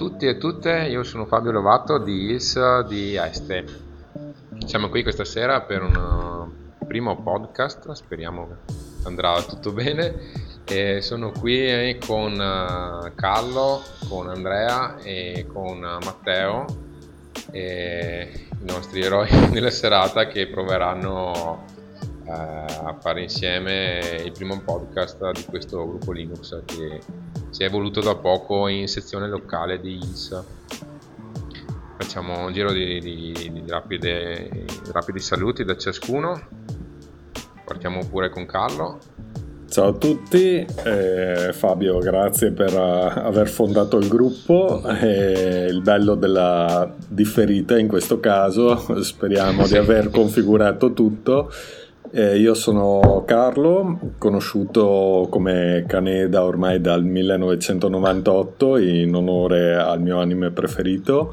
Tutti e tutte, io sono Fabio Lovato di ILS di Este. Siamo qui questa sera per un uh, primo podcast, speriamo che andrà tutto bene. E sono qui con uh, Carlo, con Andrea e con uh, Matteo, i nostri eroi della serata che proveranno a fare insieme il primo podcast di questo gruppo Linux che si è evoluto da poco in sezione locale di ILS. Facciamo un giro di, di, di rapide, rapidi saluti da ciascuno. Partiamo pure con Carlo. Ciao a tutti, eh, Fabio grazie per uh, aver fondato il gruppo, eh, il bello della differita in questo caso, speriamo di aver configurato tutto eh, io sono Carlo, conosciuto come Caneda ormai dal 1998 in onore al mio anime preferito.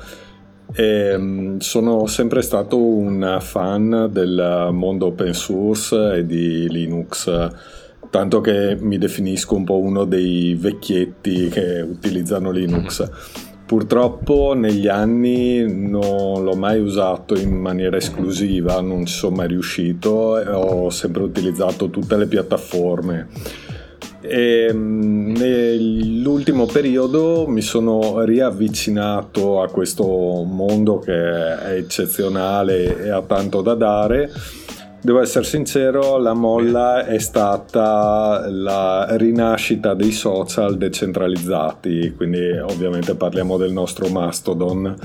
E, mm, sono sempre stato un fan del mondo open source e di Linux, tanto che mi definisco un po' uno dei vecchietti che utilizzano Linux. Purtroppo negli anni non l'ho mai usato in maniera esclusiva, non ci sono mai riuscito, ho sempre utilizzato tutte le piattaforme. E mm, nell'ultimo periodo mi sono riavvicinato a questo mondo che è eccezionale e ha tanto da dare Devo essere sincero, la molla è stata la rinascita dei social decentralizzati, quindi ovviamente parliamo del nostro Mastodon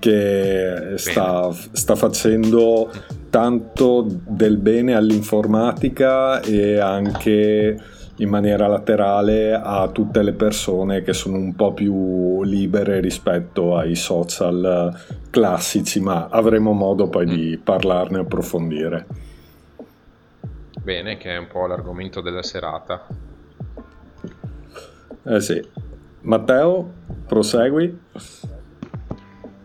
che sta, sta, facendo tanto del bene all'informatica e anche in maniera laterale a tutte le persone che sono un po' più libere rispetto ai social classici, ma avremo modo poi di mm. parlarne e approfondire bene, che è un po' l'argomento della serata. Eh sì. Matteo, prosegui.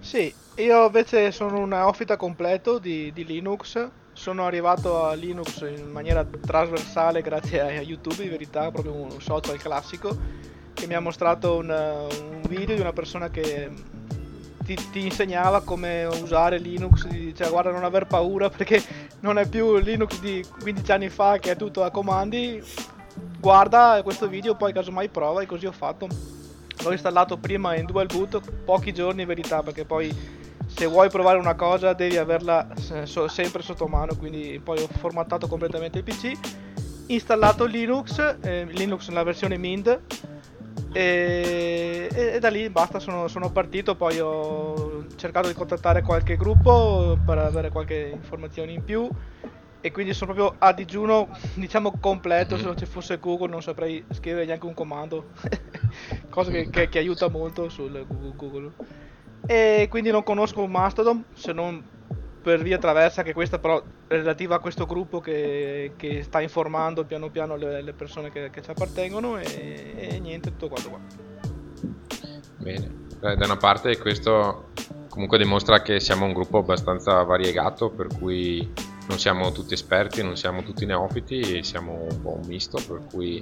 Sì, io invece sono un neofita completo di, di, Linux. Sono arrivato a Linux in maniera trasversale grazie a YouTube, in verità, proprio un social classico, che mi ha mostrato un, un video di una persona che ti, ti, insegnava come usare Linux, ti diceva guarda non aver paura perché non è più Linux di 15 anni fa che è tutto a comandi, guarda questo video poi casomai prova e così ho fatto. L'ho installato prima in dual boot, pochi giorni in verità perché poi se vuoi provare una cosa devi averla sempre sotto mano, quindi poi ho formattato completamente il PC, installato Linux, eh, Linux nella versione Mint e, e, e, da lì basta, sono, sono, partito, poi ho cercato di contattare qualche gruppo per avere qualche informazione in più. E quindi sono proprio a digiuno, diciamo completo, se non ci fosse Google non saprei scrivere neanche un comando, cosa che, che, che aiuta molto sul Google. E quindi non conosco Mastodon se non per via traversa, che questa però è relativa a questo gruppo che, che sta informando piano piano le, le persone che, che, ci appartengono e, e, niente, tutto quanto qua. Bene, da una parte questo comunque dimostra che siamo un gruppo abbastanza variegato, per cui non siamo tutti esperti, non siamo tutti neofiti, siamo un po' un misto, per cui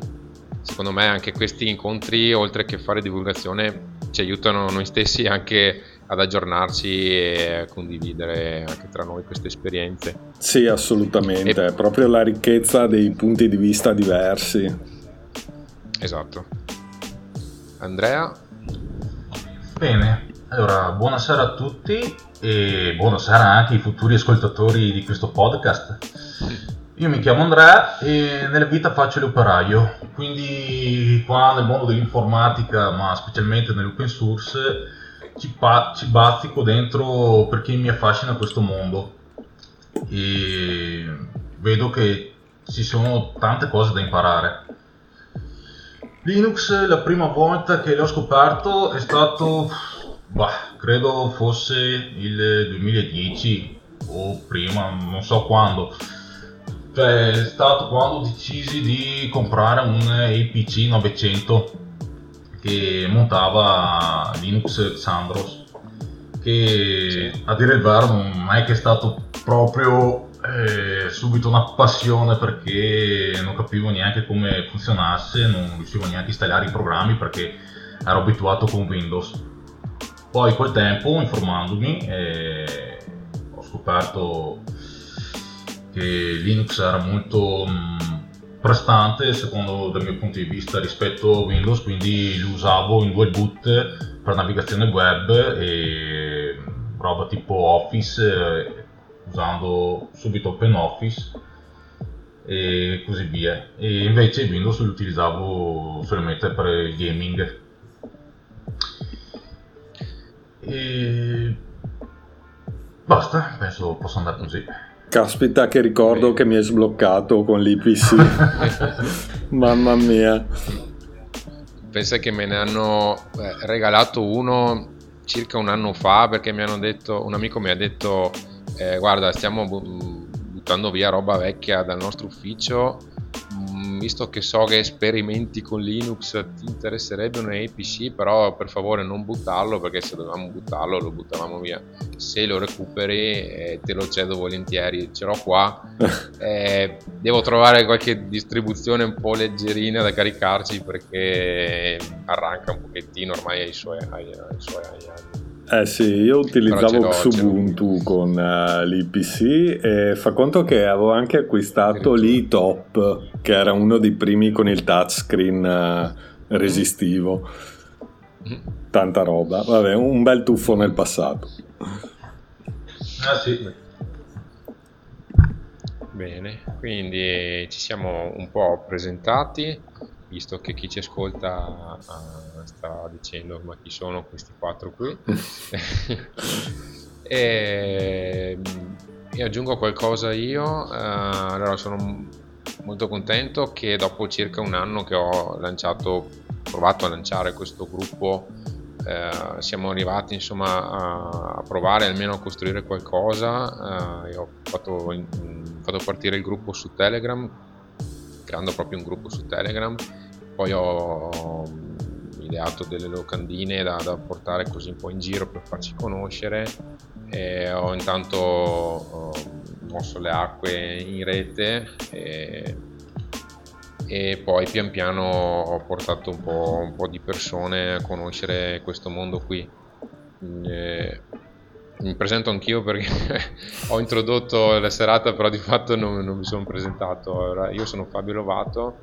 secondo me anche questi incontri, oltre che fare divulgazione, ci aiutano noi stessi anche ad aggiornarci e a condividere anche tra noi queste esperienze. Sì, assolutamente, e... è proprio la ricchezza dei punti di vista diversi. Esatto. Andrea? Bene, allora buonasera a tutti e buonasera anche ai futuri ascoltatori di questo podcast. Io mi chiamo Andrea e nella vita faccio l'operaio, quindi qua nel mondo dell'informatica, ma specialmente nell'open source, ci, pa- ci bazzico dentro perché mi affascina questo mondo e vedo che ci sono tante cose da imparare. Linux la prima volta che l'ho scoperto è stato, bah, credo fosse il 2010 o prima, non so quando. Cioè, è stato quando decisi di comprare un APC 900 che montava Linux Xandros che sì. a dire il vero non è che è stato proprio eh, subito una passione perché non capivo neanche come funzionasse, non riuscivo neanche a installare i programmi perché ero abituato con Windows. Poi col tempo, informandomi, eh, ho scoperto che Linux era molto mh, prestante secondo dal mio punto di vista rispetto a Windows, quindi lo usavo in dual boot per navigazione web e roba tipo Office, eh, usando subito OpenOffice e così via. E invece Windows lo utilizzavo solamente per il gaming. E basta, penso possa andare così. Caspita, che ricordo che mi è sbloccato con l'IPC. Mamma mia. Pensa che me ne hanno eh, regalato uno circa un anno fa perché mi hanno detto, un amico mi ha detto, eh, guarda, stiamo buttando via roba vecchia dal nostro ufficio visto che so che esperimenti con Linux ti interesserebbe un APC, però per favore non buttarlo perché se dovevamo buttarlo lo buttavamo via. Se lo recuperi eh, te lo cedo volentieri, ce l'ho qua. eh, devo trovare qualche distribuzione un po' leggerina da caricarci perché arranca un pochettino ormai ai suoi, ai, ai suoi anni. Eh sì, io utilizzavo Xubuntu con uh, l'IPC e fa conto che avevo anche acquistato l'E-Top, che era uno dei primi con il touchscreen uh, resistivo. Mm. Tanta roba, vabbè, un bel tuffo nel passato. Ah sì. Bene, quindi ci siamo un po' presentati visto che chi ci ascolta uh, sta dicendo ma chi sono questi quattro qui? E, e, aggiungo qualcosa io uh, allora sono molto contento che dopo circa un anno che ho lanciato provato a lanciare questo gruppo uh, siamo arrivati insomma a, a, provare almeno a costruire qualcosa ho fatto, in, fatto partire il gruppo su telegram creando proprio un gruppo su telegram. Poi ho ideato delle locandine da, da, portare così un po' in giro per farci conoscere. E ho intanto ho mosso le acque in rete e, e, poi pian piano ho portato un po', un po', di persone a conoscere questo mondo qui. E, mi presento anch'io perché ho introdotto la serata però di fatto non, non mi sono presentato. Io sono Fabio Lovato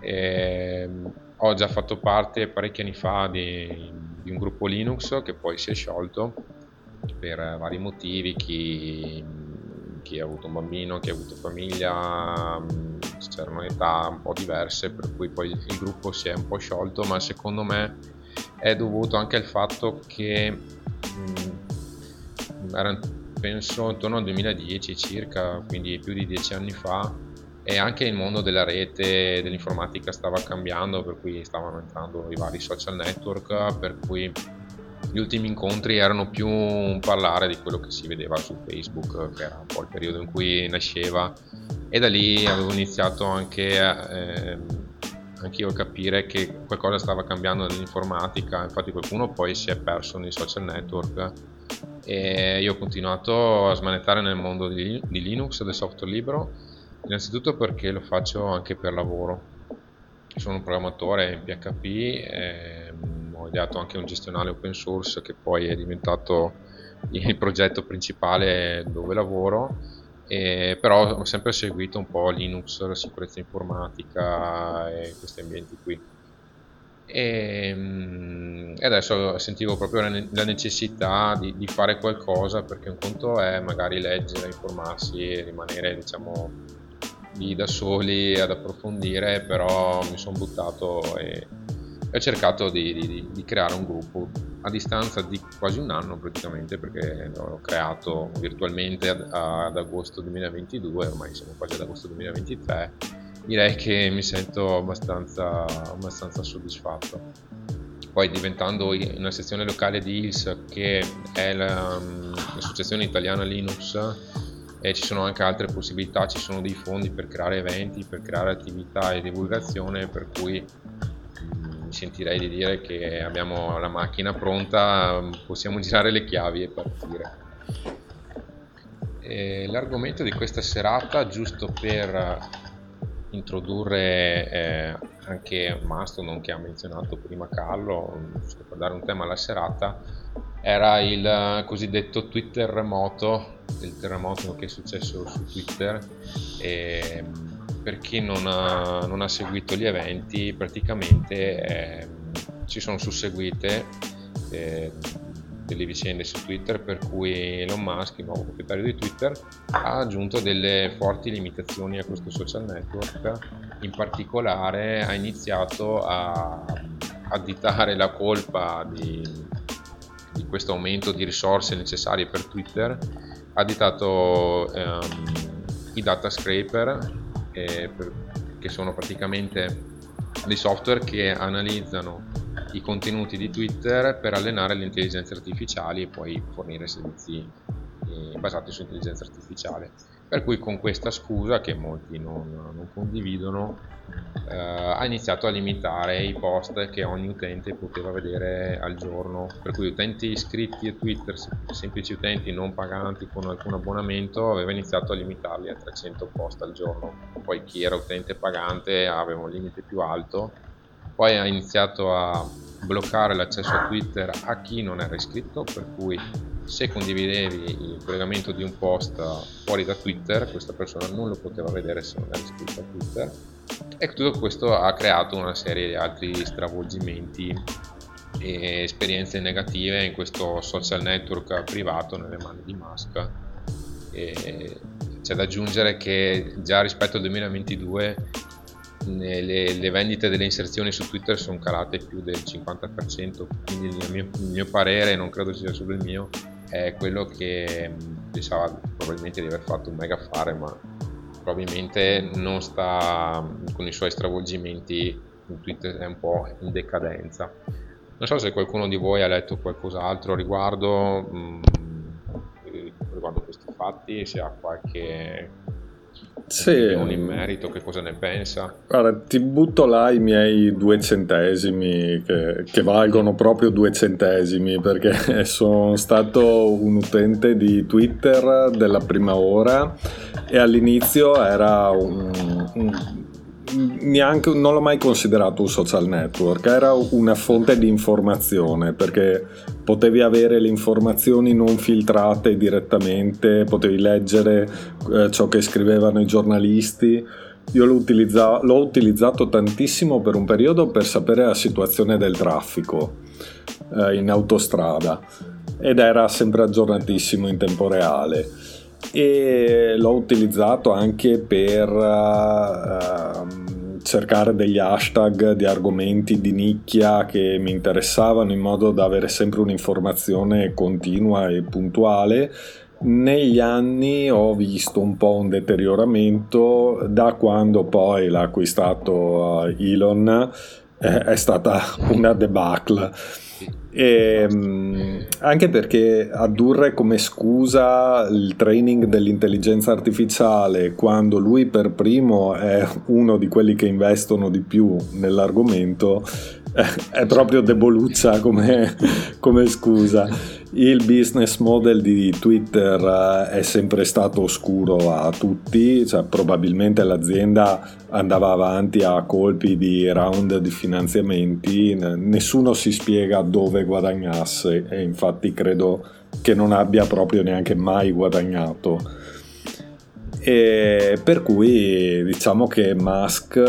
e ho già fatto parte parecchi anni fa di, di, un gruppo Linux che poi si è sciolto per vari motivi, chi, chi ha avuto un bambino, chi ha avuto famiglia, c'erano età un po' diverse per cui poi il gruppo si è un po' sciolto, ma secondo me è dovuto anche al fatto che penso intorno al 2010 circa, quindi più di dieci anni fa, e anche il mondo della rete dell'informatica stava cambiando per cui stavano entrando i vari social network per cui gli ultimi incontri erano più un parlare di quello che si vedeva su Facebook che era un po' il periodo in cui nasceva. E da lì avevo iniziato anche eh, anche io a capire che qualcosa stava cambiando nell'informatica infatti qualcuno poi si è perso nei social network e io ho continuato a smanettare nel mondo di, di Linux del software libero Innanzitutto perché lo faccio anche per lavoro. Sono un programmatore in PHP, ehm, ho ideato anche un gestionale open source che poi è diventato il progetto principale dove lavoro, e, però ho sempre seguito un po' Linux, la sicurezza informatica e questi ambienti qui. E, ehm, e adesso sentivo proprio la necessità di, di, fare qualcosa perché un conto è magari leggere, informarsi e rimanere diciamo lì da soli ad approfondire, però mi sono buttato e, e ho cercato di, di, di, creare un gruppo a distanza di quasi un anno praticamente perché l'ho creato virtualmente ad, ad agosto 2022, ormai siamo quasi ad agosto 2023, direi che mi sento abbastanza, abbastanza soddisfatto. Poi diventando una sezione locale di ILS che è la, l'associazione italiana Linux e ci sono anche altre possibilità, ci sono dei fondi per creare eventi, per creare attività e divulgazione, per cui mm, mi sentirei di dire che abbiamo la macchina pronta, possiamo girare le chiavi e partire. E l'argomento di questa serata, giusto per introdurre eh, anche Mastodon che ha menzionato prima Carlo, per dare un tema alla serata, era il cosiddetto Twitter remoto, il terremoto che è successo su Twitter. E, per chi non ha, non ha, seguito gli eventi, praticamente eh, ci sono susseguite eh, delle vicende su Twitter per cui Elon Musk, il nuovo proprietario di Twitter, ha aggiunto delle forti limitazioni a questo social network, in particolare ha iniziato a additare la colpa di, di questo aumento di risorse necessarie per Twitter, ha additato ehm, i data scraper eh, per, che sono praticamente dei software che analizzano i contenuti di Twitter per allenare le intelligenze artificiali e poi fornire servizi eh, basati su intelligenza artificiale. Per cui con questa scusa, che molti non, non condividono, eh, ha iniziato a limitare i post che ogni utente poteva vedere al giorno. Per cui utenti iscritti a Twitter, semplici utenti non paganti con alcun abbonamento, aveva iniziato a limitarli a 300 post al giorno. Poi chi era utente pagante aveva un limite più alto poi ha iniziato a bloccare l'accesso a Twitter a chi non era iscritto, per cui se condividevi il collegamento di un post fuori da Twitter, questa persona non lo poteva vedere se non era iscritto a Twitter. E tutto questo ha creato una serie di altri stravolgimenti e esperienze negative in questo social network privato nelle mani di Musk. E c'è da aggiungere che già rispetto al 2022 le, le, vendite delle inserzioni su Twitter sono calate più del 50%, quindi il mio, il mio parere, non credo sia solo il mio, è quello che pensava probabilmente di aver fatto un mega affare, ma probabilmente non sta con i suoi stravolgimenti, Twitter è un po' in decadenza. Non so se qualcuno di voi ha letto qualcos'altro riguardo, mh, riguardo questi fatti, se ha qualche sì. in merito, che cosa ne pensa? Guarda, ti butto là i miei due centesimi che, che, valgono proprio due centesimi perché sono stato un utente di Twitter della prima ora e all'inizio era un, un neanche, non l'ho mai considerato un social network, era una fonte di informazione perché potevi avere le informazioni non filtrate direttamente, potevi leggere eh, ciò che scrivevano i giornalisti. Io l'ho, utilizza- l'ho utilizzato tantissimo per un periodo per sapere la situazione del traffico eh, in autostrada ed era sempre aggiornatissimo in tempo reale e l'ho utilizzato anche per uh, cercare degli hashtag di argomenti di nicchia che mi interessavano in modo da avere sempre un'informazione continua e puntuale. Negli anni ho visto un po' un deterioramento. Da quando poi l'ha acquistato uh, Elon eh, è stata una debacle e, ehm, anche perché addurre come scusa il training dell'intelligenza artificiale quando lui per primo è uno di quelli che investono di più nell'argomento è proprio deboluccia come, come scusa. Il business model di Twitter eh, è sempre stato oscuro a tutti, cioè probabilmente l'azienda andava avanti a colpi di round di finanziamenti, nessuno si spiega dove guadagnasse e infatti credo che non abbia proprio neanche mai guadagnato. E per cui diciamo che Musk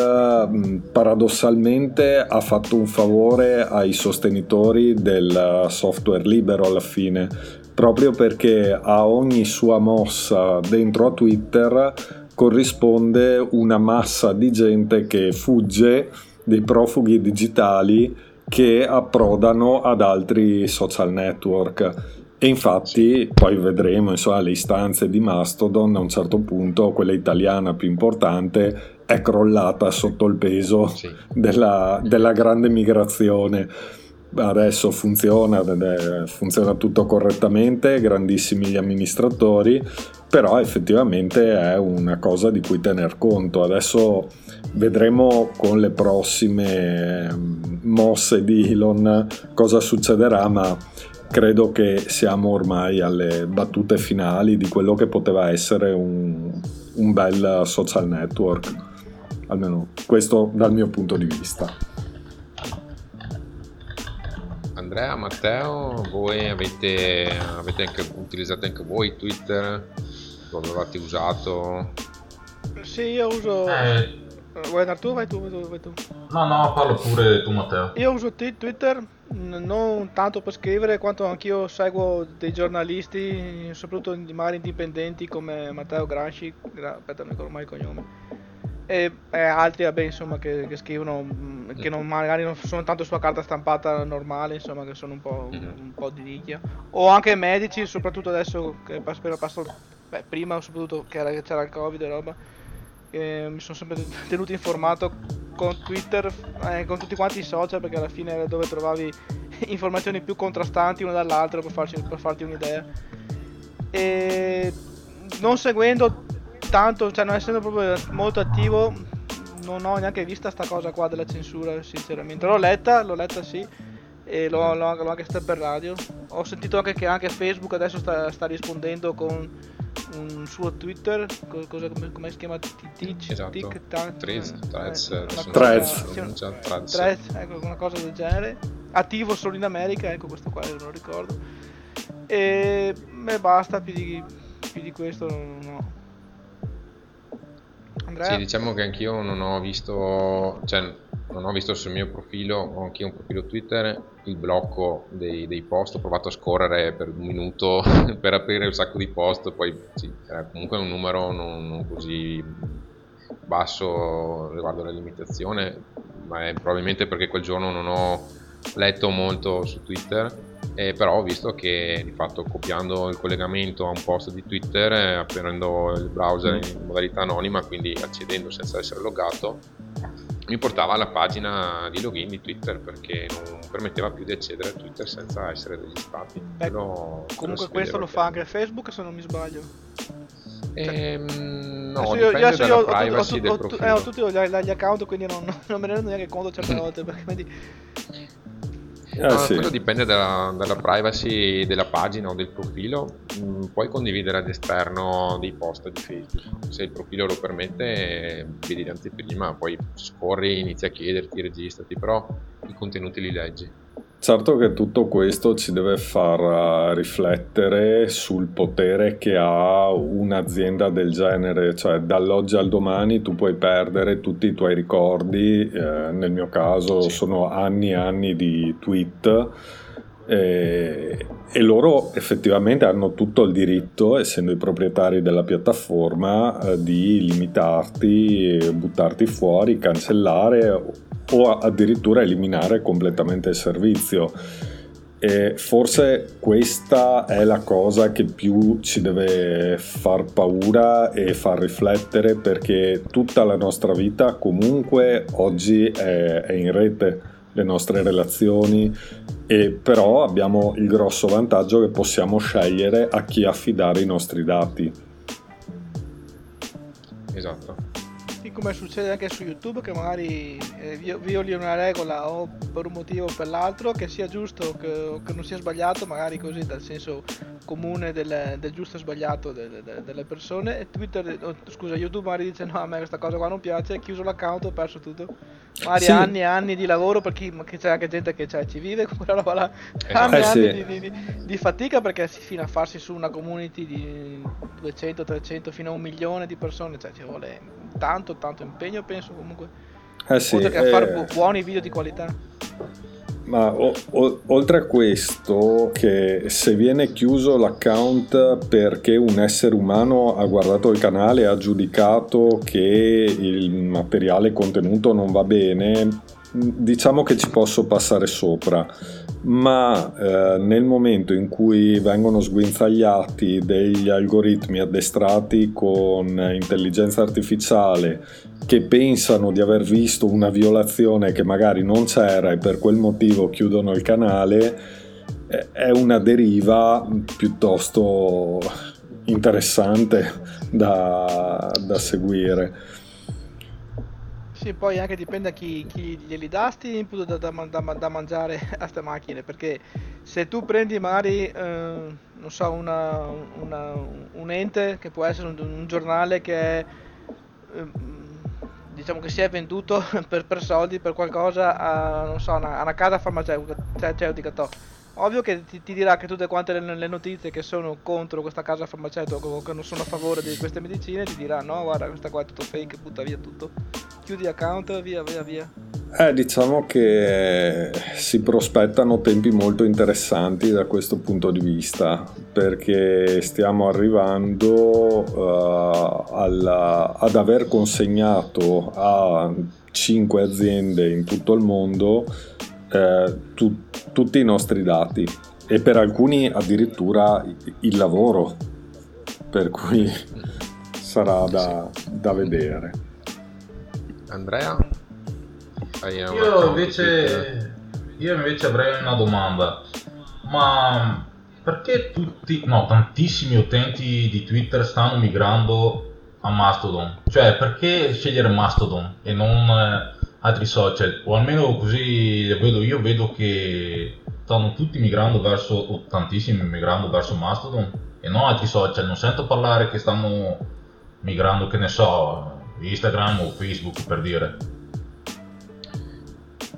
paradossalmente ha fatto un favore ai sostenitori del software libero alla fine, proprio perché a ogni sua mossa dentro a Twitter corrisponde una massa di gente che fugge dei profughi digitali che approdano ad altri social network e infatti poi vedremo insomma, le istanze di Mastodon a un certo punto, quella italiana più importante, è crollata sotto il peso sì. della, della, grande migrazione. Adesso funziona, funziona tutto correttamente, grandissimi gli amministratori, però effettivamente è una cosa di cui tener conto. Adesso vedremo con le prossime mosse di Elon cosa succederà, ma credo che siamo ormai alle battute finali di quello che poteva essere un, un bel social network. almeno questo dal mio punto di vista. Andrea, Matteo, voi avete, avete anche, utilizzato anche voi Twitter? Lo avevate usato? Sì, io uso... Eh, Vuoi andare tu? Vai tu, vai tu, vai tu. no, no, parlo pure tu Matteo. Io uso t- Twitter non tanto per scrivere quanto anch'io seguo dei giornalisti, soprattutto in- magari indipendenti come Matteo Granci, gra- aspetta non ricordo mai il cognome, e, e altri vabbè insomma che, che scrivono, mm, che non, magari non sono tanto sulla carta stampata normale, insomma che sono un po', un, un po' di nicchia, o anche medici, soprattutto adesso che per passo, beh prima soprattutto che era- che c'era il covid e roba, che mi sono sempre tenuto informato con Twitter, eh, con tutti quanti i social, perché alla fine era dove trovavi informazioni più contrastanti una dall'altra per, farci- per farti un'idea. E non seguendo tanto, cioè non essendo proprio molto attivo, non ho neanche vista sta cosa qua della censura, sinceramente. L'ho letta, l'ho letta sì, e l'ho, l'ho- l'ho anche stata per radio. Ho sentito anche che anche Facebook adesso sta, sta rispondendo con un suo Twitter, co- cosa, come, come si chiama? Tic, Esatto. tic, tac, Threads, eh, threads, eh, una adesso cosa- Threads. threads. Ecco, una cosa del genere. Attivo solo in America, ecco questo qua non lo ricordo. E beh, basta, più di, più di questo non ho. Andrea? Sì, diciamo che anch'io non ho visto, cioè non ho visto sul mio profilo, ho anch'io un profilo Twitter, il blocco dei, dei post, ho provato a scorrere per un minuto per aprire un sacco di post, poi sì, era comunque un numero non, non così basso riguardo alla limitazione, ma è probabilmente perché quel giorno non ho letto molto su Twitter, eh, però ho visto che di fatto copiando il collegamento a un post di Twitter, eh, aprendo il browser in modalità anonima, quindi accedendo senza essere loggato, mi portava alla pagina di login di Twitter perché non permetteva più di accedere a Twitter senza essere registrati. Beh, si Comunque questo vedeva lo fa anche Facebook se non mi sbaglio. Ehm, no, io, adesso io ho, eh, ho tutti gli, gli account quindi non, non me ne rendo neanche conto certe volte perché vedi No, sì. quello dipende dalla, dalla privacy della pagina o del profilo. Mm, puoi condividere all'esterno dei post di Facebook. Se il profilo lo permette, vedi l'anteprima, poi scorri, inizi a chiederti, registrati, però i contenuti li leggi. Certo che tutto questo ci deve far eh, riflettere sul potere che ha un'azienda del genere, cioè dall'oggi al domani tu puoi perdere tutti i tuoi ricordi, eh, nel mio caso Sì. sono anni e anni di tweet eh, e loro effettivamente hanno tutto il diritto, essendo i proprietari della piattaforma, eh, di limitarti, buttarti fuori, cancellare o addirittura eliminare completamente il servizio. E forse questa è la cosa che più ci deve far paura e far riflettere perché tutta la nostra vita comunque oggi è, è in rete, le nostre relazioni e però abbiamo il grosso vantaggio che possiamo scegliere a chi affidare i nostri dati. Esatto. Come succede anche su YouTube che magari eh, vi- violi una regola o per un motivo o per l'altro, che sia giusto o che, o che non sia sbagliato, magari così dal senso comune del, del giusto e sbagliato de- de- delle persone. E Twitter, oh, scusa, YouTube magari dice no, a me questa cosa qua non piace, ho chiuso l'account, ho perso tutto. Magari Sì. anni e anni di lavoro per chi, c'è anche gente che cioè, ci vive con quella roba là. Esatto. Anni e Eh, anni sì. di, di- di- di fatica perché si fino a farsi su una community di 200, 300 fino a un milione di persone, cioè ci vuole tanto, tanto impegno penso comunque, Eh sì, oltre che a fare eh, bu- buoni video di qualità. Ma o- o- oltre a questo, che se viene chiuso l'account perché un essere umano ha guardato il canale e ha giudicato che il materiale contenuto non va bene, diciamo che ci posso passare sopra. Ma eh, nel momento in cui vengono sguinzagliati degli algoritmi addestrati con intelligenza artificiale che pensano di aver visto una violazione che magari non c'era e per quel motivo chiudono il canale, eh, è una deriva piuttosto interessante da, da seguire. Sì, poi anche dipende da chi, chi glieli dà sti input da, da, da da mangiare a ste macchine, perché se tu prendi magari, eh, non so, una, una- un ente che può essere un, un giornale che è, ehm, diciamo che si è venduto per, per soldi, per qualcosa a, non so, una, a una casa farmaceutica. To. Ovvio che ti, ti, dirà che tutte quante le, le, notizie che sono contro questa casa farmaceutica o che non sono a favore di queste medicine ti dirà no, guarda, questa qua è tutto fake, butta via tutto. Chiudi account, via, via, via. Eh, diciamo che si prospettano tempi molto interessanti da questo punto di vista perché stiamo arrivando uh, alla, ad aver consegnato a cinque aziende in tutto il mondo eh, tu, tutti i nostri dati e per alcuni addirittura il lavoro per cui sarà da, da vedere Andrea io invece, io invece avrei una domanda. Ma perché tutti, no, tantissimi utenti di Twitter stanno migrando a Mastodon? Cioè, perché scegliere Mastodon e non eh, altri social? O almeno così vedo io, vedo che stanno tutti migrando verso, o tantissimi migrando verso Mastodon e non altri social. Non sento parlare che stanno migrando, che ne so, Instagram o Facebook per dire.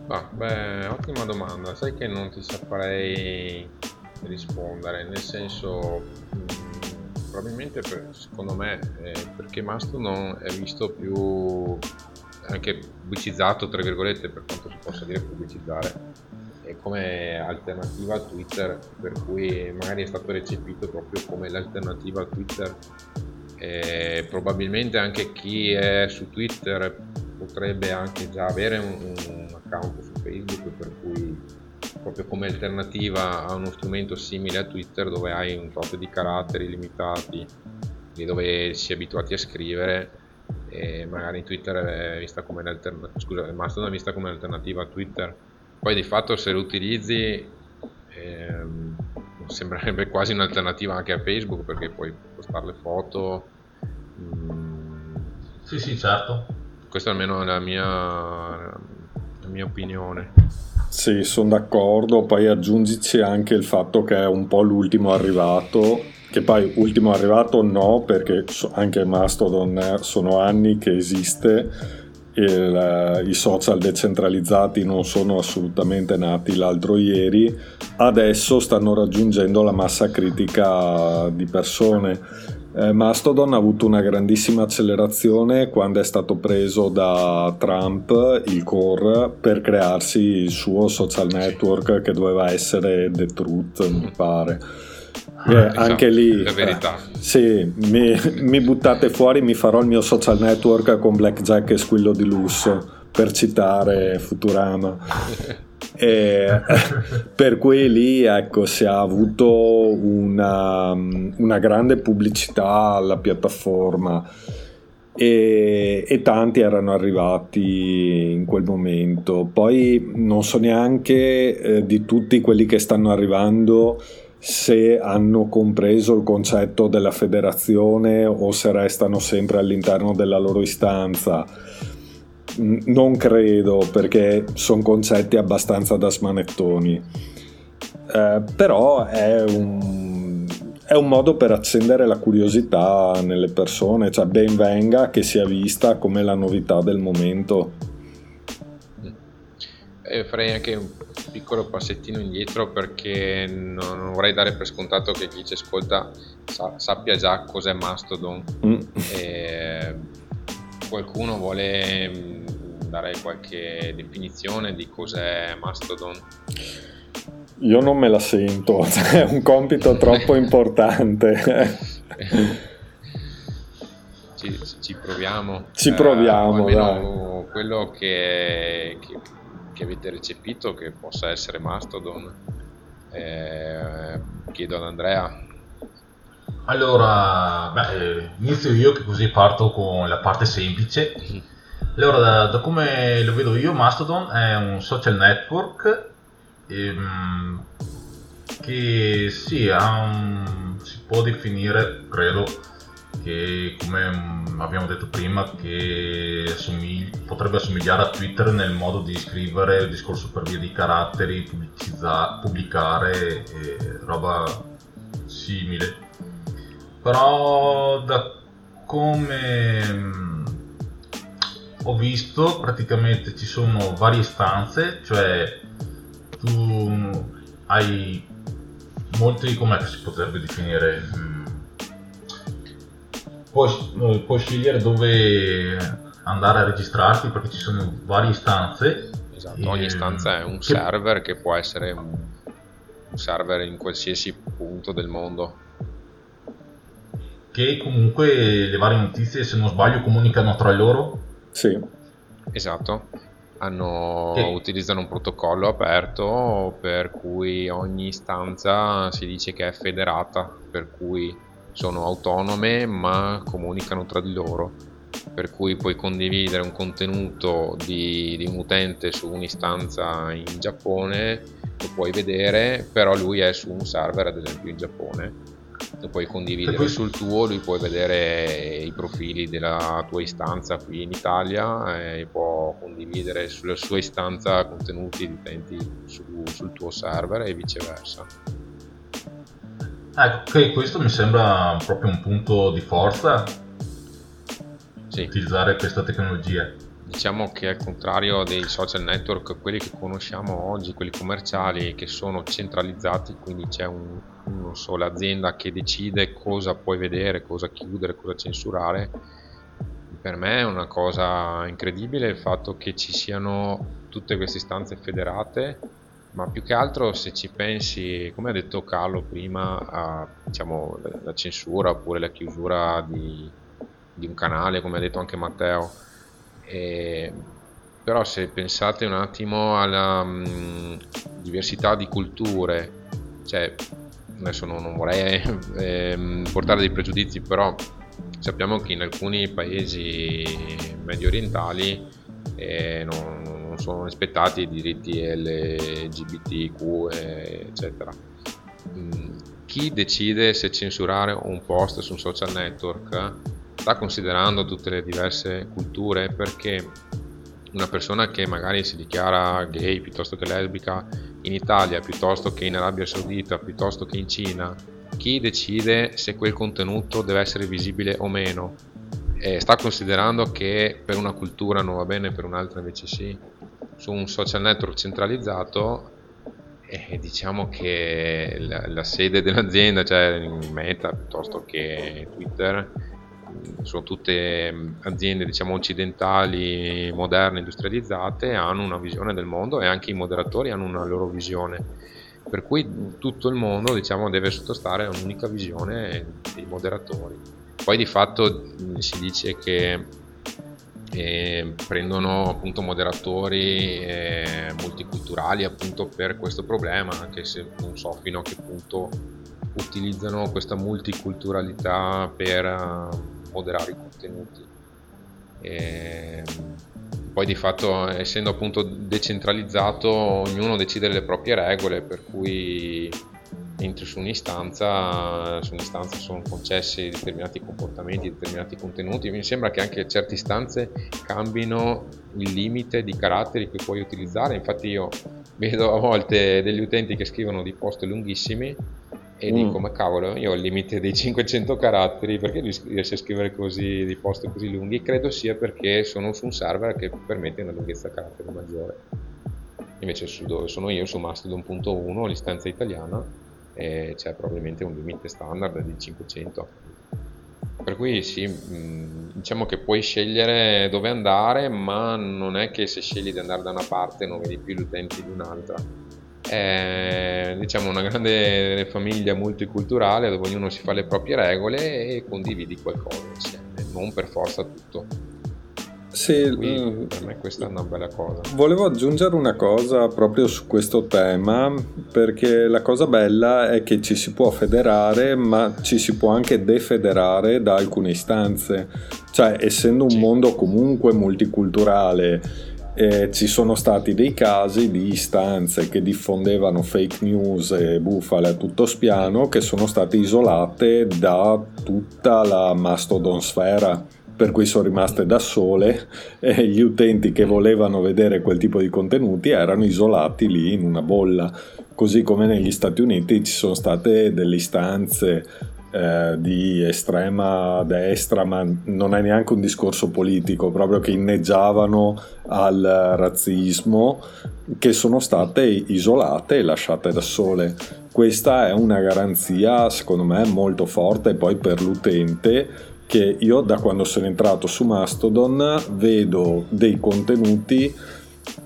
Ah, beh, ottima domanda. Sai che non ti saprei rispondere, nel senso, mm, probabilmente per, secondo me, eh, perché Mastodon è visto più anche pubblicizzato, tra virgolette, per quanto si possa dire pubblicizzare, come alternativa a Twitter, per cui magari è stato recepito proprio come l'alternativa a Twitter. E probabilmente anche chi è su Twitter potrebbe anche già avere un, un account su Facebook per cui proprio come alternativa a uno strumento simile a Twitter dove hai un tot di caratteri limitati e dove si è abituati a scrivere e magari Twitter è vista come l'alternativa scusa Mastodon è vista come un'alternativa a Twitter. Poi di fatto se lo utilizzi ehm, sembrerebbe quasi un'alternativa anche a Facebook perché puoi postare le foto. Mm, sì sì certo. Questa è almeno la mia, la mia opinione. Sì, sono d'accordo, poi aggiungici anche il fatto che è un po' l'ultimo arrivato, che poi ultimo arrivato no, perché anche Mastodon sono anni che esiste, il, i social decentralizzati non sono assolutamente nati l'altro ieri, adesso stanno raggiungendo la massa critica di persone. Eh, Mastodon ha avuto una grandissima accelerazione quando è stato preso da Trump il core per crearsi il suo social network che doveva essere The Truth, mi pare. Eh, esatto, anche lì la verità. Eh, sì, mi, mi, buttate fuori, mi farò il mio social network con Blackjack e Squillo di Lusso per citare Futurama. E, per cui lì ecco, si è avuto una, una grande pubblicità alla piattaforma e, e, tanti erano arrivati in quel momento. Poi non so neanche eh, di tutti quelli che stanno arrivando se hanno compreso il concetto della federazione o se restano sempre all'interno della loro istanza non credo perché sono concetti abbastanza da smanettoni. Eh, però è un, è un, modo per accendere la curiosità nelle persone, cioè ben venga che sia vista come la novità del momento. Farei anche un piccolo passettino indietro perché non, non, vorrei dare per scontato che chi ci ascolta sa, sappia già cos'è Mastodon. Mm. E qualcuno vuole dare qualche definizione di cos'è Mastodon? Io non me la sento, è un compito troppo importante. ci, ci, proviamo. Ci proviamo, eh, dai. Quello che, che, che, avete recepito che possa essere Mastodon. Eh, chiedo ad Andrea. Allora, beh, inizio io che così parto con la parte semplice. Allora, da, da, come lo vedo io, Mastodon è un social network ehm, che sì, un, si può definire, credo, che come abbiamo detto prima, che assomigli, potrebbe assomigliare a Twitter nel modo di scrivere il discorso per via di caratteri, pubblicare e roba simile. Però da come ho visto praticamente ci sono varie stanze, cioè tu hai molti, come si potrebbe definire? Puoi, puoi scegliere dove andare a registrarti perché ci sono varie stanze. Esatto, ogni stanza è un che... server che può essere un server in qualsiasi punto del mondo. Che comunque le varie notizie, se non sbaglio, comunicano tra loro. Sì. Esatto. Hanno, che... Utilizzano un protocollo aperto per cui ogni stanza si dice che è federata, per cui sono autonome ma comunicano tra di loro per cui puoi condividere un contenuto di, di, un utente su un'istanza in Giappone, lo puoi vedere, però lui è su un server ad esempio in Giappone, lo puoi condividere poi... sul tuo, lui può vedere i profili della tua istanza qui in Italia e può condividere sulla sua istanza contenuti di utenti su, sul tuo server e viceversa. Ecco, questo mi sembra proprio un punto di forza sì. utilizzare questa tecnologia. Diciamo che al contrario dei social network, quelli che conosciamo oggi, quelli commerciali, che sono centralizzati, quindi c'è un, una sola azienda che decide cosa puoi vedere, cosa chiudere, cosa censurare, per me è una cosa incredibile il fatto che ci siano tutte queste istanze federate ma più che altro se ci pensi, come ha detto Carlo prima, a diciamo, la censura oppure la chiusura di, di un canale, come ha detto anche Matteo. E, però se pensate un attimo alla mh, mm, diversità di culture, cioè adesso non, non vorrei eh, portare dei pregiudizi, però sappiamo che in alcuni paesi medio orientali eh, non, sono rispettati i diritti LGBTQ, eccetera. Mm, chi decide se censurare un post su un social network sta considerando tutte le diverse culture perché una persona che magari si dichiara gay piuttosto che lesbica in Italia piuttosto che in Arabia Saudita piuttosto che in Cina chi decide se quel contenuto deve essere visibile o meno e sta considerando che per una cultura non va bene per un'altra invece sì su un social network centralizzato eh, diciamo che la, la sede dell'azienda cioè Meta piuttosto che Twitter sono tutte mm, aziende diciamo occidentali, moderne, industrializzate, hanno una visione del mondo e anche i moderatori hanno una loro visione. Per cui tutto il mondo diciamo, deve sottostare a un'unica visione dei moderatori. Poi di fatto mm, si dice che prendono appunto moderatori eh, multiculturali appunto per questo problema, anche se non so fino a che punto utilizzano questa multiculturalità per moderare i contenuti. E poi di fatto essendo appunto decentralizzato ognuno decide le proprie regole per cui entri su un'istanza, su un'istanza sono concessi determinati comportamenti, determinati contenuti, mi sembra che anche certe istanze cambino il limite di caratteri che puoi utilizzare, infatti io vedo a volte degli utenti che scrivono dei post lunghissimi e mm. dico ma cavolo io ho il limite dei 500 caratteri perché riesce a scrivere così dei post così lunghi? Credo sia perché sono su un server che permette una lunghezza caratteri maggiore. Invece su dove sono io? Su Mastodon.1 l'istanza italiana e c'è probabilmente un limite standard di 500 per cui sì mm, diciamo che puoi scegliere dove andare ma non è che se scegli di andare da una parte non vedi più gli utenti di un'altra è diciamo una grande famiglia multiculturale dove ognuno si fa le proprie regole e condividi qualcosa insieme, non per forza tutto. Sì, Quindi, mm, per me questa è una bella cosa. Volevo aggiungere una cosa proprio su questo tema, perché la cosa bella è che ci si può federare, ma ci si può anche defederare da alcune istanze. Cioè, essendo un mondo comunque multiculturale, eh, ci sono stati dei casi di istanze che diffondevano fake news e bufale a tutto spiano che sono state isolate da tutta la mastodonsfera per cui sono rimaste da sole e gli utenti che volevano vedere quel tipo di contenuti erano isolati lì in una bolla così come negli Stati Uniti ci sono state delle istanze eh, di estrema destra, ma non è neanche un discorso politico, proprio che inneggiavano al razzismo, che sono state isolate e lasciate da sole. Questa è una garanzia, secondo me, molto forte poi per l'utente che io da quando sono entrato su Mastodon vedo dei contenuti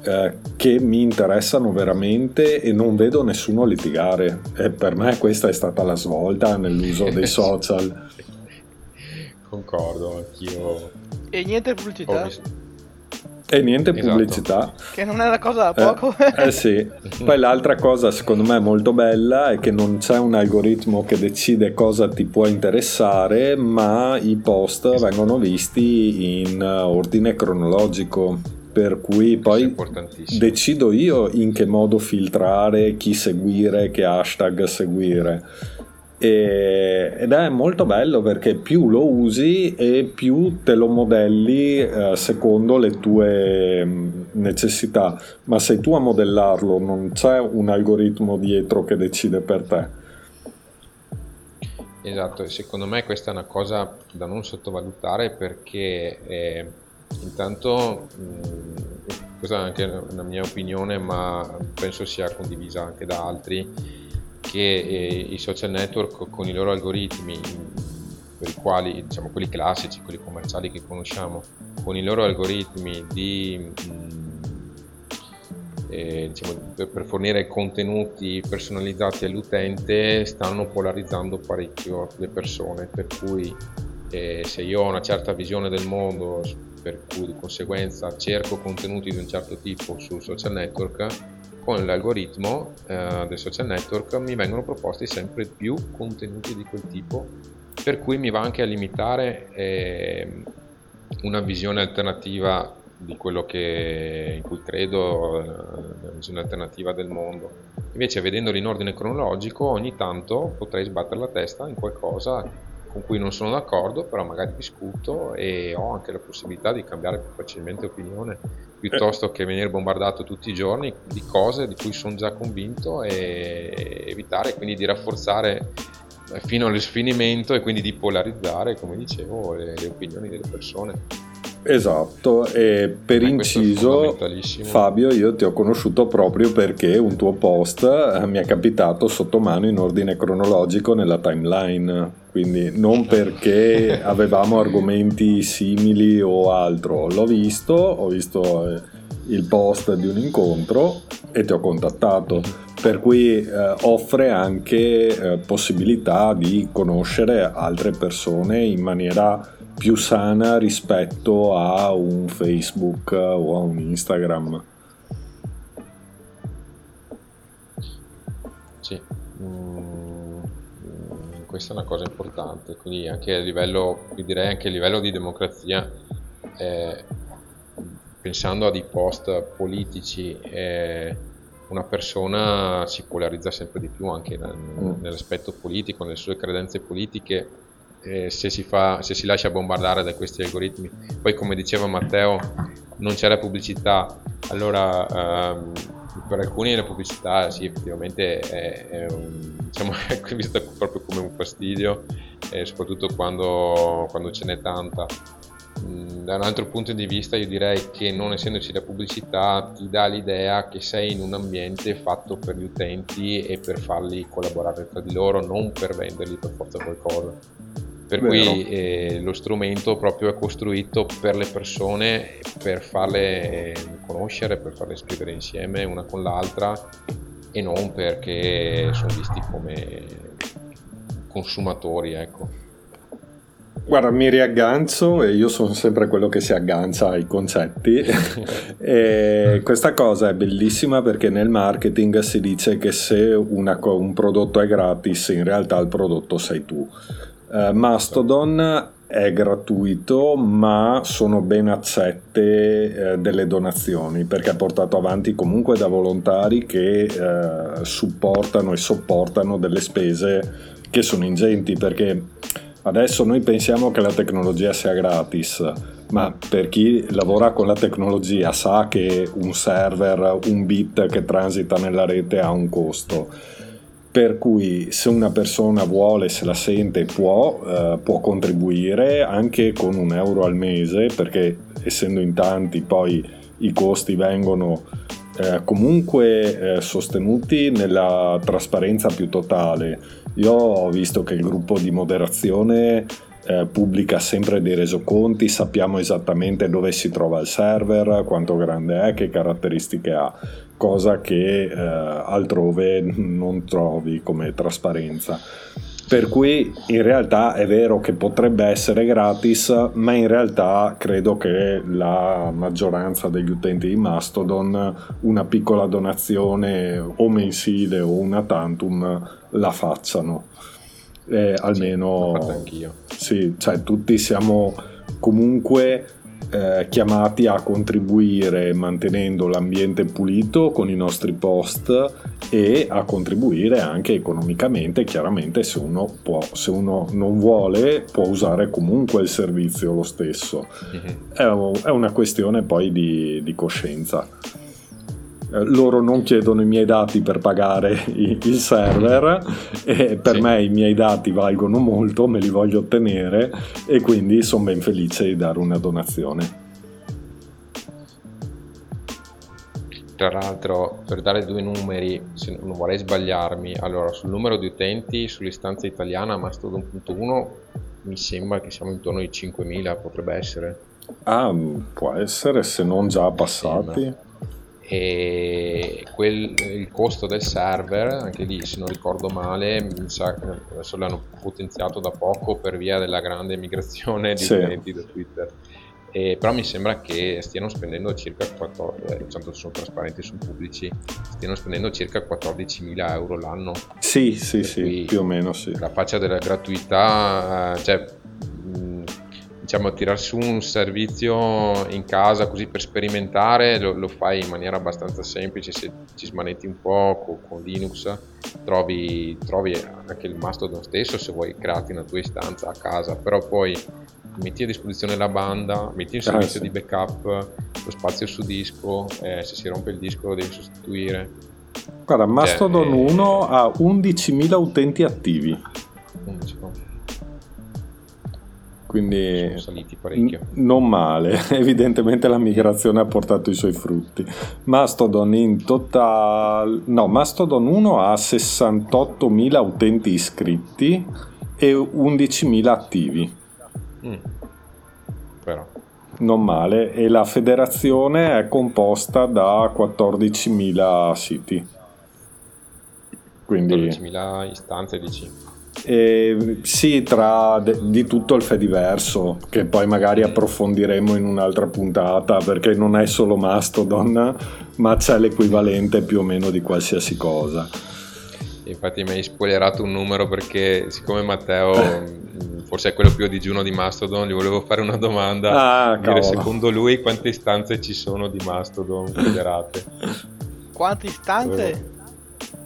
eh, che mi interessano veramente e non vedo nessuno litigare. E per me questa è stata la svolta nell'uso dei social. Concordo, anch'io. E niente pubblicità. E niente esatto. pubblicità. Che non è una cosa da poco. Eh, eh, sì. Poi l'altra cosa secondo me molto bella è che non c'è un algoritmo che decide cosa ti può interessare, ma i post esatto. vengono visti in ordine cronologico per cui poi decido io in che modo filtrare chi seguire, che hashtag seguire. Ed è molto bello perché più lo usi e più te lo modelli eh, secondo le tue mm, necessità, ma sei tu a modellarlo, non c'è un algoritmo dietro che decide per te. Esatto, secondo me questa è una cosa da non sottovalutare perché eh, Intanto, mh, mm, questa è anche una mia opinione, ma penso sia condivisa anche da altri, che eh, i social network con i loro algoritmi, per i quali, diciamo quelli classici, quelli commerciali che conosciamo, con i loro algoritmi di... Mm, eh, diciamo, per fornire contenuti personalizzati all'utente stanno polarizzando parecchio le persone. Per cui eh, se io ho una certa visione del mondo per cui di conseguenza cerco contenuti di un certo tipo sul social network, con l'algoritmo eh, del social network mi vengono proposti sempre più contenuti di quel tipo, per cui mi va anche a limitare eh, una visione alternativa di quello che, in cui credo, eh, una visione alternativa del mondo. Invece vedendolo in ordine cronologico ogni tanto potrei sbattere la testa in qualcosa con cui non sono d'accordo, però magari discuto e ho anche la possibilità di cambiare più facilmente opinione piuttosto che venire bombardato tutti i giorni di cose di cui sono già convinto e evitare quindi di rafforzare fino allo sfinimento e quindi di polarizzare, come dicevo, le, le opinioni delle persone. Esatto, e per eh, inciso, Fabio, io ti ho conosciuto proprio perché un tuo post eh, mi è capitato sotto mano in ordine cronologico nella timeline, quindi non perché avevamo argomenti simili o altro, l'ho visto, ho visto eh, il post di un incontro e ti ho contattato, per cui eh, offre anche eh, possibilità di conoscere altre persone in maniera più sana rispetto a un Facebook o a un Instagram. Sì, mm, questa è una cosa importante, quindi anche a livello, direi anche a livello di democrazia, eh, pensando a dei post politici, eh, una persona si polarizza sempre di più anche mm. nell'aspetto politico, nelle sue credenze politiche eh, se, si fa, se si lascia bombardare da questi algoritmi. Poi come diceva Matteo non c'è la pubblicità, allora ehm, per alcuni la pubblicità sì effettivamente è, è, un, diciamo, è vista proprio come un fastidio, eh, soprattutto quando, quando ce n'è tanta. Mm, da un altro punto di vista io direi che non essendoci la pubblicità ti dà l'idea che sei in un ambiente fatto per gli utenti e per farli collaborare tra di loro, non per vendergli per forza qualcosa. Per Vero. cui eh, lo strumento proprio è costruito per le persone, per farle conoscere, per farle scrivere insieme una con l'altra e non perché sono visti come consumatori, ecco. Guarda, mi riaggancio e io sono sempre quello che si aggancia ai concetti. questa cosa è bellissima perché nel marketing si dice che se una, un prodotto è gratis, in realtà il prodotto sei tu. Uh, Mastodon è gratuito, ma sono ben accette eh, delle donazioni perché è portato avanti comunque da volontari che eh, supportano e sopportano delle spese che sono ingenti perché adesso noi pensiamo che la tecnologia sia gratis. Ma per chi lavora con la tecnologia sa che un server, un bit che transita nella rete ha un costo per cui se una persona vuole, se la sente, può, eh, può contribuire anche con un euro al mese, perché essendo in tanti poi i costi vengono eh, comunque eh, sostenuti nella trasparenza più totale. Io ho visto che il gruppo di moderazione eh, pubblica sempre dei resoconti, sappiamo esattamente dove si trova il server, quanto grande è, che caratteristiche ha, cosa che eh, altrove non trovi come trasparenza. Per cui in realtà è vero che potrebbe essere gratis, ma in realtà credo che la maggioranza degli utenti di Mastodon una piccola donazione o mensile o una tantum la facciano. Eh, almeno sì, sì, cioè tutti siamo comunque eh, chiamati a contribuire mantenendo l'ambiente pulito con i nostri post e a contribuire anche economicamente, chiaramente se uno può, se uno non vuole può usare comunque il servizio lo stesso. Mm-hmm. È, è, una questione poi di, di coscienza loro non chiedono i miei dati per pagare il server e per sì. me i miei dati valgono molto, me li voglio ottenere e quindi sono ben felice di dare una donazione. Tra l'altro, per dare due numeri, se non vorrei sbagliarmi, allora sul numero di utenti sull'istanza italiana Mastodon.1 mi sembra che siamo intorno ai 5.000, potrebbe essere. Ah, può essere, se non già passati e quel, il costo del server, anche lì se non ricordo male, sa, adesso l'hanno potenziato da poco per via della grande migrazione di sì. utenti da Twitter. E, però mi sembra che stiano spendendo circa 14, eh, tanto sono trasparenti, sono pubblici, stiano spendendo circa 14.000 euro l'anno. Sì, sì, sì, più o meno sì. La faccia della gratuità, eh, cioè diciamo, tirar su un servizio in casa così per sperimentare lo, lo fai in maniera abbastanza semplice se ci smanetti un po' con, con Linux trovi, trovi, anche il Mastodon stesso se vuoi crearti una tua istanza a casa però poi metti a disposizione la banda metti un ah, servizio ah, sì. di backup lo spazio su disco eh, se si rompe il disco lo devi sostituire. Guarda Mastodon cioè, 1 eh, ha 11.000 utenti attivi. 11 quindi n- non male, evidentemente la migrazione ha portato i suoi frutti. Mastodon in total no, Mastodon 1 ha 68.000 utenti iscritti e 11.000 attivi. Mm. Però. Non male, e la federazione è composta da 14.000 siti. Quindi 14.000 istanze dici. Eh, sì, tra de- di tutto il Fediverso, che poi magari approfondiremo in un'altra puntata, perché non è solo Mastodon, ma c'è l'equivalente più o meno di qualsiasi cosa. Infatti mi hai spoilerato un numero perché siccome Matteo forse è quello più a digiuno di Mastodon, gli volevo fare una domanda. Ah, dire secondo lui quante istanze ci sono di Mastodon federate? Quante istanze?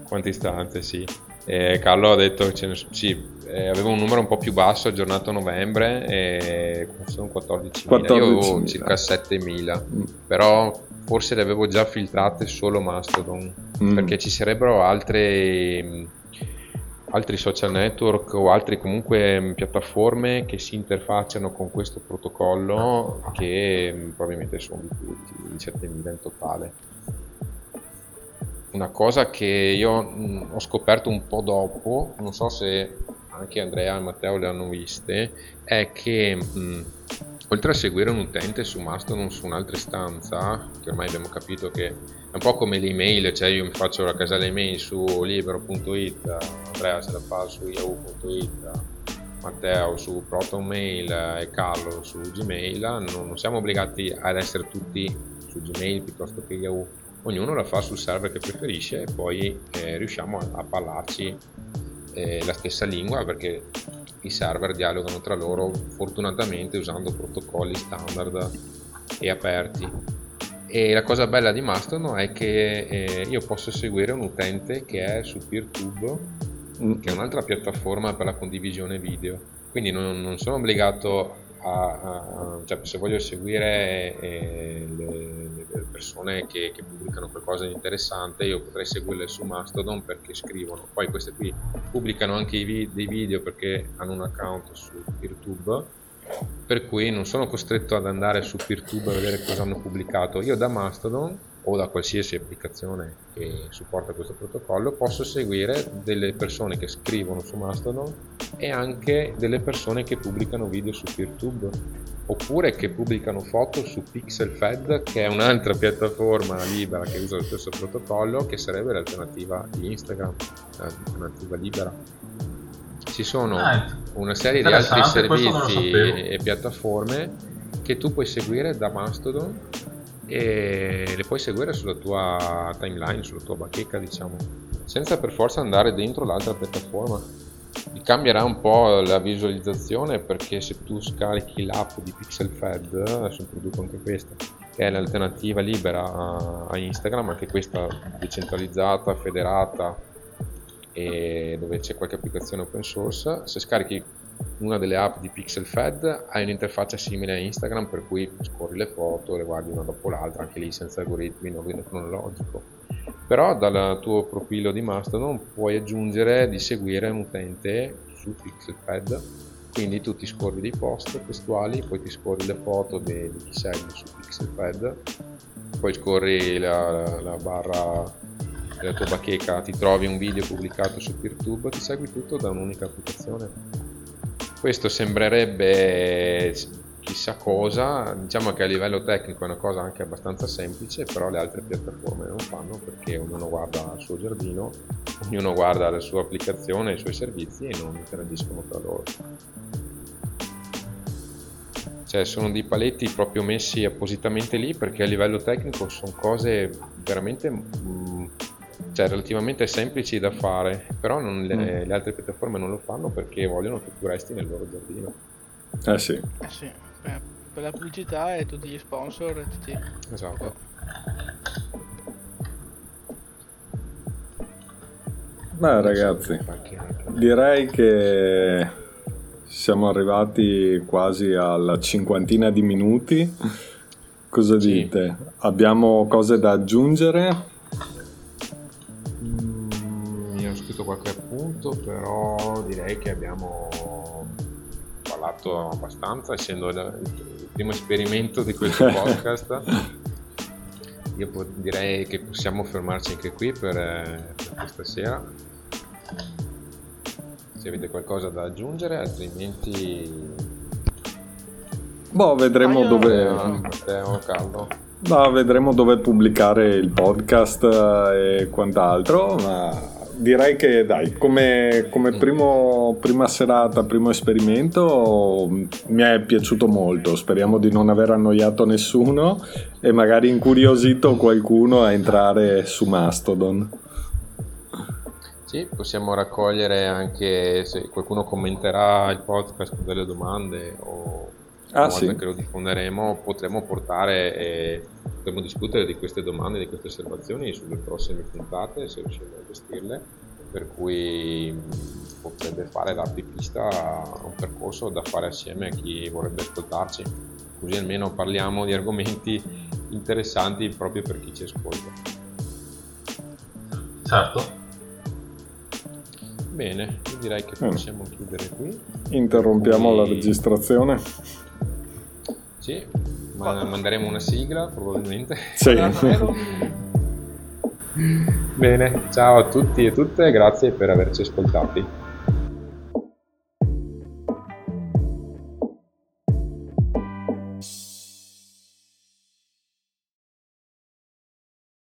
Quante istanze, sì. E Carlo ha detto che ce ne sono, sì, eh, avevo un numero un po' più basso aggiornato a novembre e sono 14.000, 14 io avevo circa 7.000, mm. però forse le avevo già filtrate solo Mastodon, mm. perché ci sarebbero altre, altri social network o altre comunque piattaforme che si interfacciano con questo protocollo che probabilmente sono di tutti, di 7.000 in totale una cosa che io mh, ho scoperto un po' dopo, non so se anche Andrea e Matteo le hanno viste, è che mh, oltre a seguire un utente su Mastodon su un'altra istanza, che ormai abbiamo capito che è un po' come le email, cioè io mi faccio la casella email su libero.it, Andrea se la fa su yahoo.it, Matteo su ProtonMail e Carlo su Gmail, non siamo obbligati ad essere tutti su Gmail piuttosto che Yahoo ognuno la fa sul server che preferisce e poi eh, riusciamo a, a parlarci eh, la stessa lingua perché i server dialogano tra loro fortunatamente usando protocolli standard e aperti e la cosa bella di Mastodon è che eh, io posso seguire un utente che è su PeerTube mm. che è un'altra piattaforma per la condivisione video quindi non, non sono obbligato a, a, cioè se voglio seguire eh, le, le, persone che, che, pubblicano qualcosa di interessante io potrei seguirle su Mastodon perché scrivono poi queste qui pubblicano anche vi- dei video perché hanno un account su YouTube per cui non sono costretto ad andare su PeerTube a vedere cosa hanno pubblicato. Io da Mastodon o da qualsiasi applicazione che supporta questo protocollo posso seguire delle persone che scrivono su Mastodon e anche delle persone che pubblicano video su PeerTube oppure che pubblicano foto su PixelFed che è un'altra piattaforma libera che usa lo stesso protocollo che sarebbe l'alternativa di Instagram, l'alternativa libera. Ci sono ah, una serie di altri servizi e piattaforme che tu puoi seguire da Mastodon e le puoi seguire sulla tua timeline, sulla tua bacheca diciamo, senza per forza andare dentro l'altra piattaforma. Ti cambierà un po' la visualizzazione perché se tu scarichi l'app di PixelFed, adesso introduco anche questa, che è l'alternativa libera a Instagram, anche questa decentralizzata, federata, e dove c'è qualche applicazione open source. Se scarichi una delle app di PixelFed hai un'interfaccia simile a Instagram per cui scorri le foto, le guardi una dopo l'altra, anche lì senza algoritmi in ordine cronologico. Però dal tuo profilo di Mastodon puoi aggiungere di seguire un utente su PixelFed, quindi tu ti scorri dei post testuali, poi ti scorri le foto di chi segui su PixelFed, poi scorri la, la, barra della tua bacheca ti trovi un video pubblicato su PeerTube, ti segui tutto da un'unica applicazione. Questo sembrerebbe chissà cosa, diciamo che a livello tecnico è una cosa anche abbastanza semplice, però le altre piattaforme non fanno perché ognuno guarda il suo giardino, ognuno guarda la sua applicazione, i suoi servizi e non interagiscono tra loro. Cioè sono dei paletti proprio messi appositamente lì perché a livello tecnico sono cose veramente mh, cioè, relativamente semplici da fare, però non, le, mm. le, altre piattaforme non lo fanno perché vogliono che tu resti nel loro giardino. Eh sì. Eh sì, per, per la pubblicità e tutti gli sponsor e tutti... Esatto. Beh ragazzi, direi che siamo arrivati quasi alla cinquantina di minuti. Cosa sì. dite? Abbiamo cose da aggiungere? Scritto qualche appunto, però direi che abbiamo parlato abbastanza, essendo il primo esperimento di questo podcast. Io direi che possiamo fermarci anche qui per, per questa sera. Se avete qualcosa da aggiungere, altrimenti Boh, vedremo dove. Matteo, caldo. No, vedremo dove pubblicare il podcast e quant'altro, ma direi che dai, come, come primo, prima serata, primo esperimento mi è piaciuto molto. Speriamo di non aver annoiato nessuno e magari incuriosito qualcuno a entrare su Mastodon. Sì, possiamo raccogliere anche se qualcuno commenterà il podcast con delle domande o ah, una volta sì. che lo diffonderemo potremo portare e potremo discutere di queste domande, di queste osservazioni sulle prossime puntate se riusciremo a gestirle per cui potrebbe fare da pista un percorso da fare assieme a chi vorrebbe ascoltarci. Così almeno parliamo di argomenti interessanti proprio per chi ci ascolta. Certo. Bene io direi che possiamo mm. chiudere qui. Interrompiamo Quindi... la registrazione. Sì, ma manderemo una sigla probabilmente. Sì. Bene, ciao a tutti e tutte, grazie per averci ascoltati.